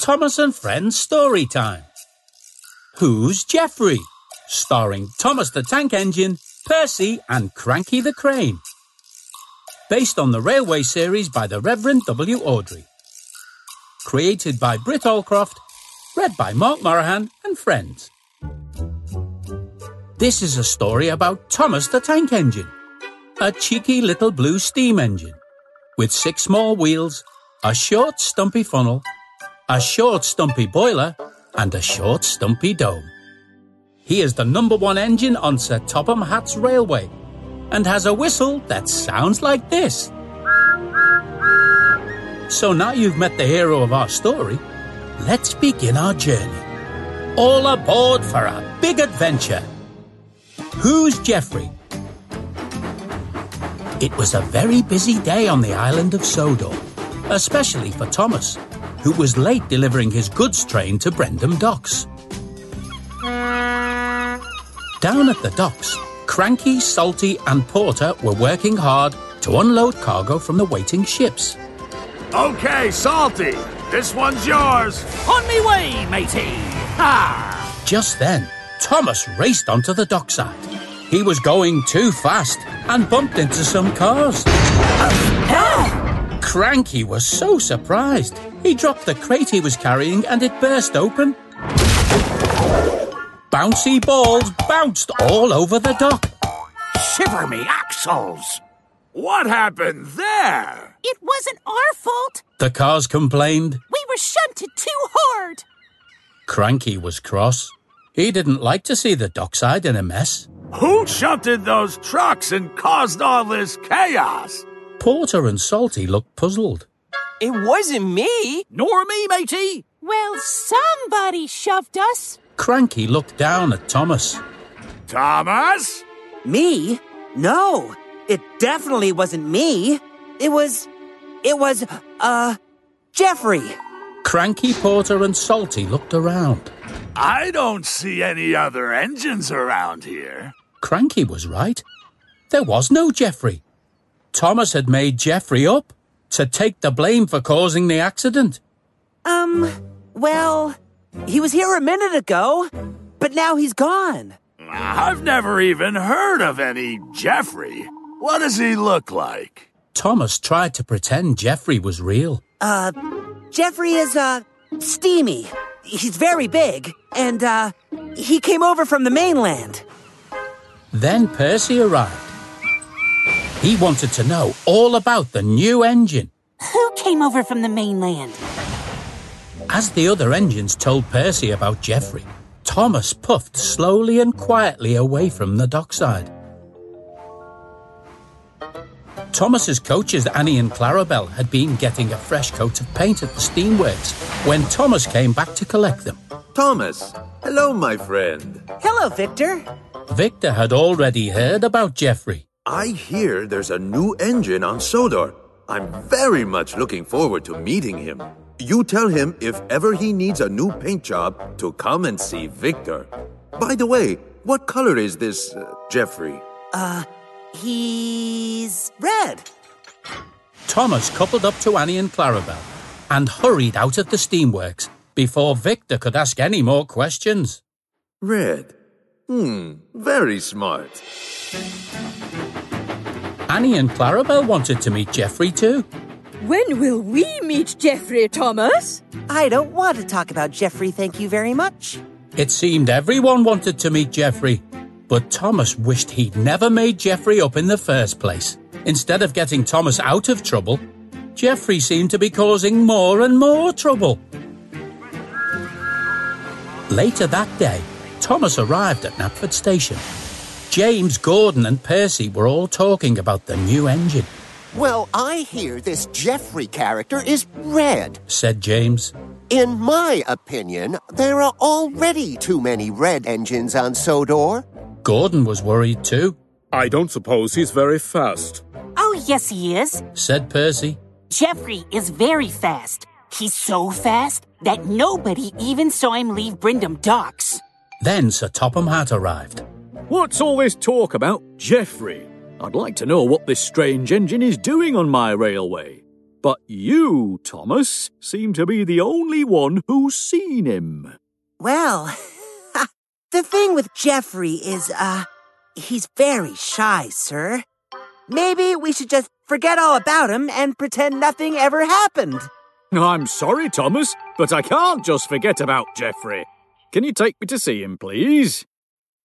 Thomas and Friends Story Time. Who's Geoffrey? Starring Thomas the Tank Engine, Percy, and Cranky the Crane. Based on the railway series by the Reverend W. Awdry. Created by Britt Allcroft, read by Mark Moraghan and friends. This is a story about Thomas the Tank Engine, a cheeky little blue steam engine with six small wheels, a short stumpy funnel, a short stumpy boiler, and a short stumpy dome. He is the number one engine on Sir Topham Hatt's railway and has a whistle that sounds like this. So now you've met the hero of our story, let's begin our journey. All aboard for a big adventure. Who's Geoffrey? It was a very busy day on the island of Sodor, especially for Thomas, who was late delivering his goods train to Brendam Docks. Down at the docks, Cranky, Salty, and Porter were working hard to unload cargo from the waiting ships. Okay, Salty, this one's yours. On me way, matey! Ha! Just then, Thomas raced onto the dockside. He was going too fast and bumped into some cars. Cranky was so surprised. He dropped the crate he was carrying and it burst open. Bouncy balls bounced all over the dock. Shiver me axles! What happened there? It wasn't our fault. The cars complained. We were shunted too hard. Cranky was cross. He didn't like to see the dockside in a mess. Who shunted those trucks and caused all this chaos? Porter and Salty looked puzzled. It wasn't me. Nor me, matey! Well, somebody shoved us. Cranky looked down at Thomas. Thomas? Me? No, it definitely wasn't me. It was. It was, uh, Geoffrey. Cranky, Porter, and Salty looked around. I don't see any other engines around here. Cranky was right. There was no Geoffrey. Thomas had made Geoffrey up to take the blame for causing the accident. Um, well, he was here a minute ago, but now he's gone. I've never even heard of any Geoffrey. What does he look like? Thomas tried to pretend Geoffrey was real. Uh, Geoffrey is, uh, steamy. He's very big, and, uh, he came over from the mainland. Then Percy arrived. He wanted to know all about the new engine. Who came over from the mainland? As the other engines told Percy about Geoffrey, Thomas puffed slowly and quietly away from the dockside. Thomas's coaches Annie and Clarabelle had been getting a fresh coat of paint at the steamworks when Thomas came back to collect them. Thomas, hello, my friend. Hello, Victor. Victor had already heard about Geoffrey. I hear there's a new engine on Sodor. I'm very much looking forward to meeting him. You tell him if ever he needs a new paint job to come and see Victor. By the way, what color is this uh, Geoffrey? Uh, he's red. Thomas coupled up to Annie and Clarabelle and hurried out of the steamworks before Victor could ask any more questions. Red. Hmm, very smart. Annie and Clarabelle wanted to meet Geoffrey too. When will we meet Geoffrey, Thomas? I don't want to talk about Geoffrey, thank you very much. It seemed everyone wanted to meet Geoffrey, but Thomas wished he'd never made Geoffrey up in the first place. Instead of getting Thomas out of trouble, Geoffrey seemed to be causing more and more trouble. Later that day, Thomas arrived at Knapford Station. James, Gordon, and Percy were all talking about the new engine, Well, I hear this Geoffrey character is red. said James. In my opinion, there are already too many red engines on Sodor. Gordon was worried too, I don't suppose he's very fast. Oh, yes, he is. said Percy. Geoffrey is very fast. He's so fast that nobody even saw him leave Brendam Docks. Then Sir Topham Hatt arrived. What's all this talk about Geoffrey? I'd like to know what this strange engine is doing on my railway. But you, Thomas, seem to be the only one who's seen him. Well, the thing with Geoffrey is, uh, he's very shy, sir. Maybe we should just forget all about him and pretend nothing ever happened. I'm sorry, Thomas, but I can't just forget about Geoffrey. Can you take me to see him, please?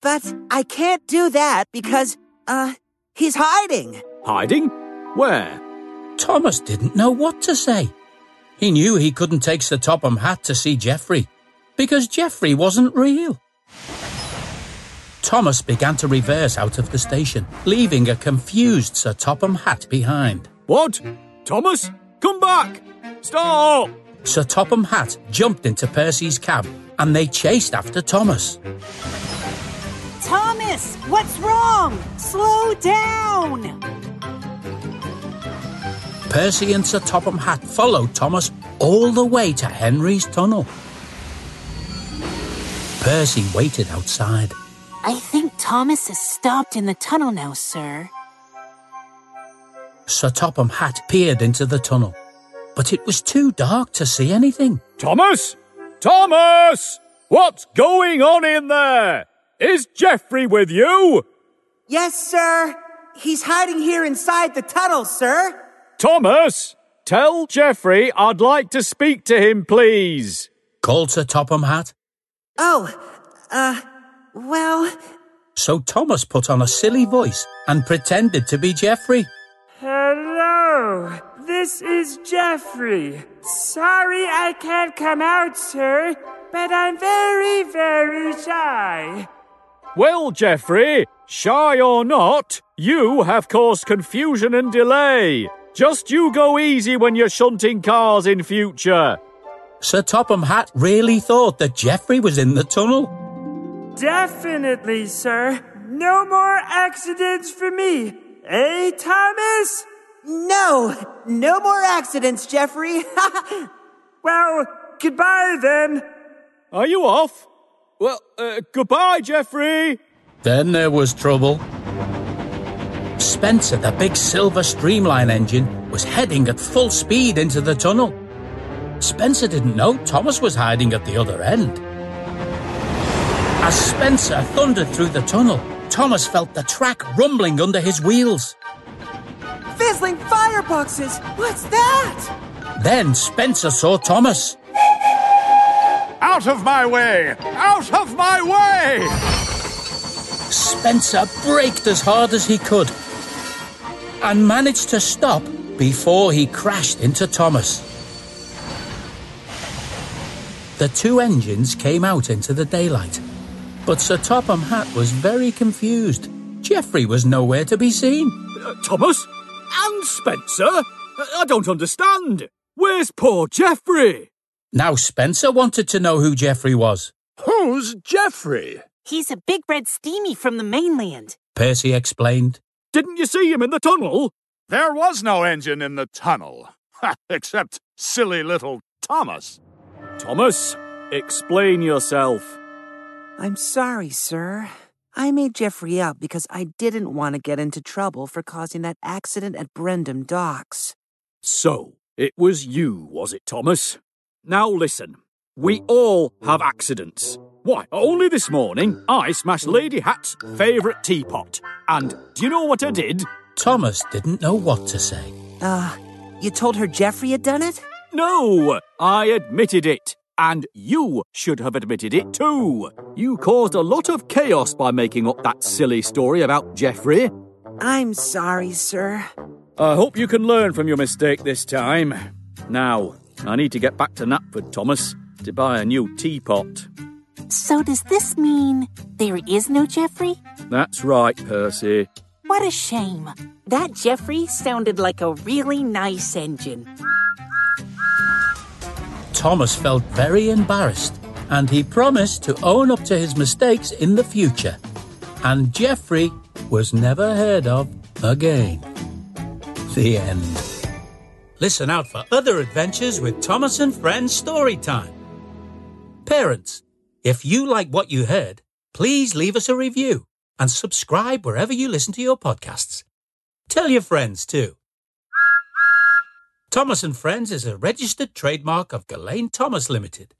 But I can't do that because, uh, he's hiding. Hiding? Where? Thomas didn't know what to say. He knew he couldn't take Sir Topham Hatt to see Geoffrey because Geoffrey wasn't real. Thomas began to reverse out of the station, leaving a confused Sir Topham Hatt behind. What? Thomas? Come back! Stop! Sir Topham Hatt jumped into Percy's cab and they chased after Thomas. Thomas, what's wrong? Slow down! Percy and Sir Topham Hatt followed Thomas all the way to Henry's tunnel. Percy waited outside. I think Thomas has stopped in the tunnel now, sir. Sir Topham Hatt peered into the tunnel, but it was too dark to see anything. Thomas! Thomas! What's going on in there? Is Geoffrey with you? Yes, sir. He's hiding here inside the tunnel, sir. Thomas! Tell Geoffrey I'd like to speak to him, please. Called Sir Topham Hatt. Oh, uh, well. So Thomas put on a silly voice and pretended to be Geoffrey. Hello, this is Geoffrey. Sorry I can't come out, sir, but I'm very, very shy. Well, Geoffrey, shy or not, you have caused confusion and delay. Just you go easy when you're shunting cars in future. Sir Topham Hatt really thought that Geoffrey was in the tunnel. Definitely, sir. No more accidents for me. Eh, Thomas? No, no more accidents, Geoffrey. well, goodbye then. Are you off? Well, uh, goodbye, Geoffrey. Then there was trouble. Spencer, the big silver streamline engine, was heading at full speed into the tunnel. Spencer didn't know Thomas was hiding at the other end. As Spencer thundered through the tunnel, Thomas felt the track rumbling under his wheels. Fizzling fireboxes! What's that? Then Spencer saw Thomas. Out of my way! Out of my way! Spencer braked as hard as he could and managed to stop before he crashed into Thomas. The two engines came out into the daylight, but Sir Topham Hatt was very confused. Geoffrey was nowhere to be seen. Uh, Thomas? And Spencer? I don't understand. Where's poor Geoffrey? Now Spencer wanted to know who Geoffrey was. Who's Geoffrey? He's a big red steamy from the mainland. Percy explained. Didn't you see him in the tunnel? There was no engine in the tunnel. Except silly little Thomas. Thomas, explain yourself. I'm sorry, sir. I made Geoffrey up because I didn't want to get into trouble for causing that accident at Brendam Docks. So, it was you, was it, Thomas? Now listen. We all have accidents. Why, only this morning, I smashed Lady Hatt's favourite teapot. And do you know what I did? Thomas didn't know what to say. Uh, you told her Geoffrey had done it? No, I admitted it. And you should have admitted it too. You caused a lot of chaos by making up that silly story about Geoffrey. I'm sorry, sir. I hope you can learn from your mistake this time. Now, I need to get back to Knapford, Thomas, to buy a new teapot. So does this mean there is no Geoffrey? That's right, Percy. What a shame. That Geoffrey sounded like a really nice engine. Thomas felt very embarrassed and he promised to own up to his mistakes in the future. And Geoffrey was never heard of again. The end. Listen out for other adventures with Thomas and Friends story time. Parents, if you like what you heard, please leave us a review and subscribe wherever you listen to your podcasts. Tell your friends too. Thomas and Friends is a registered trademark of Gullane Thomas Limited.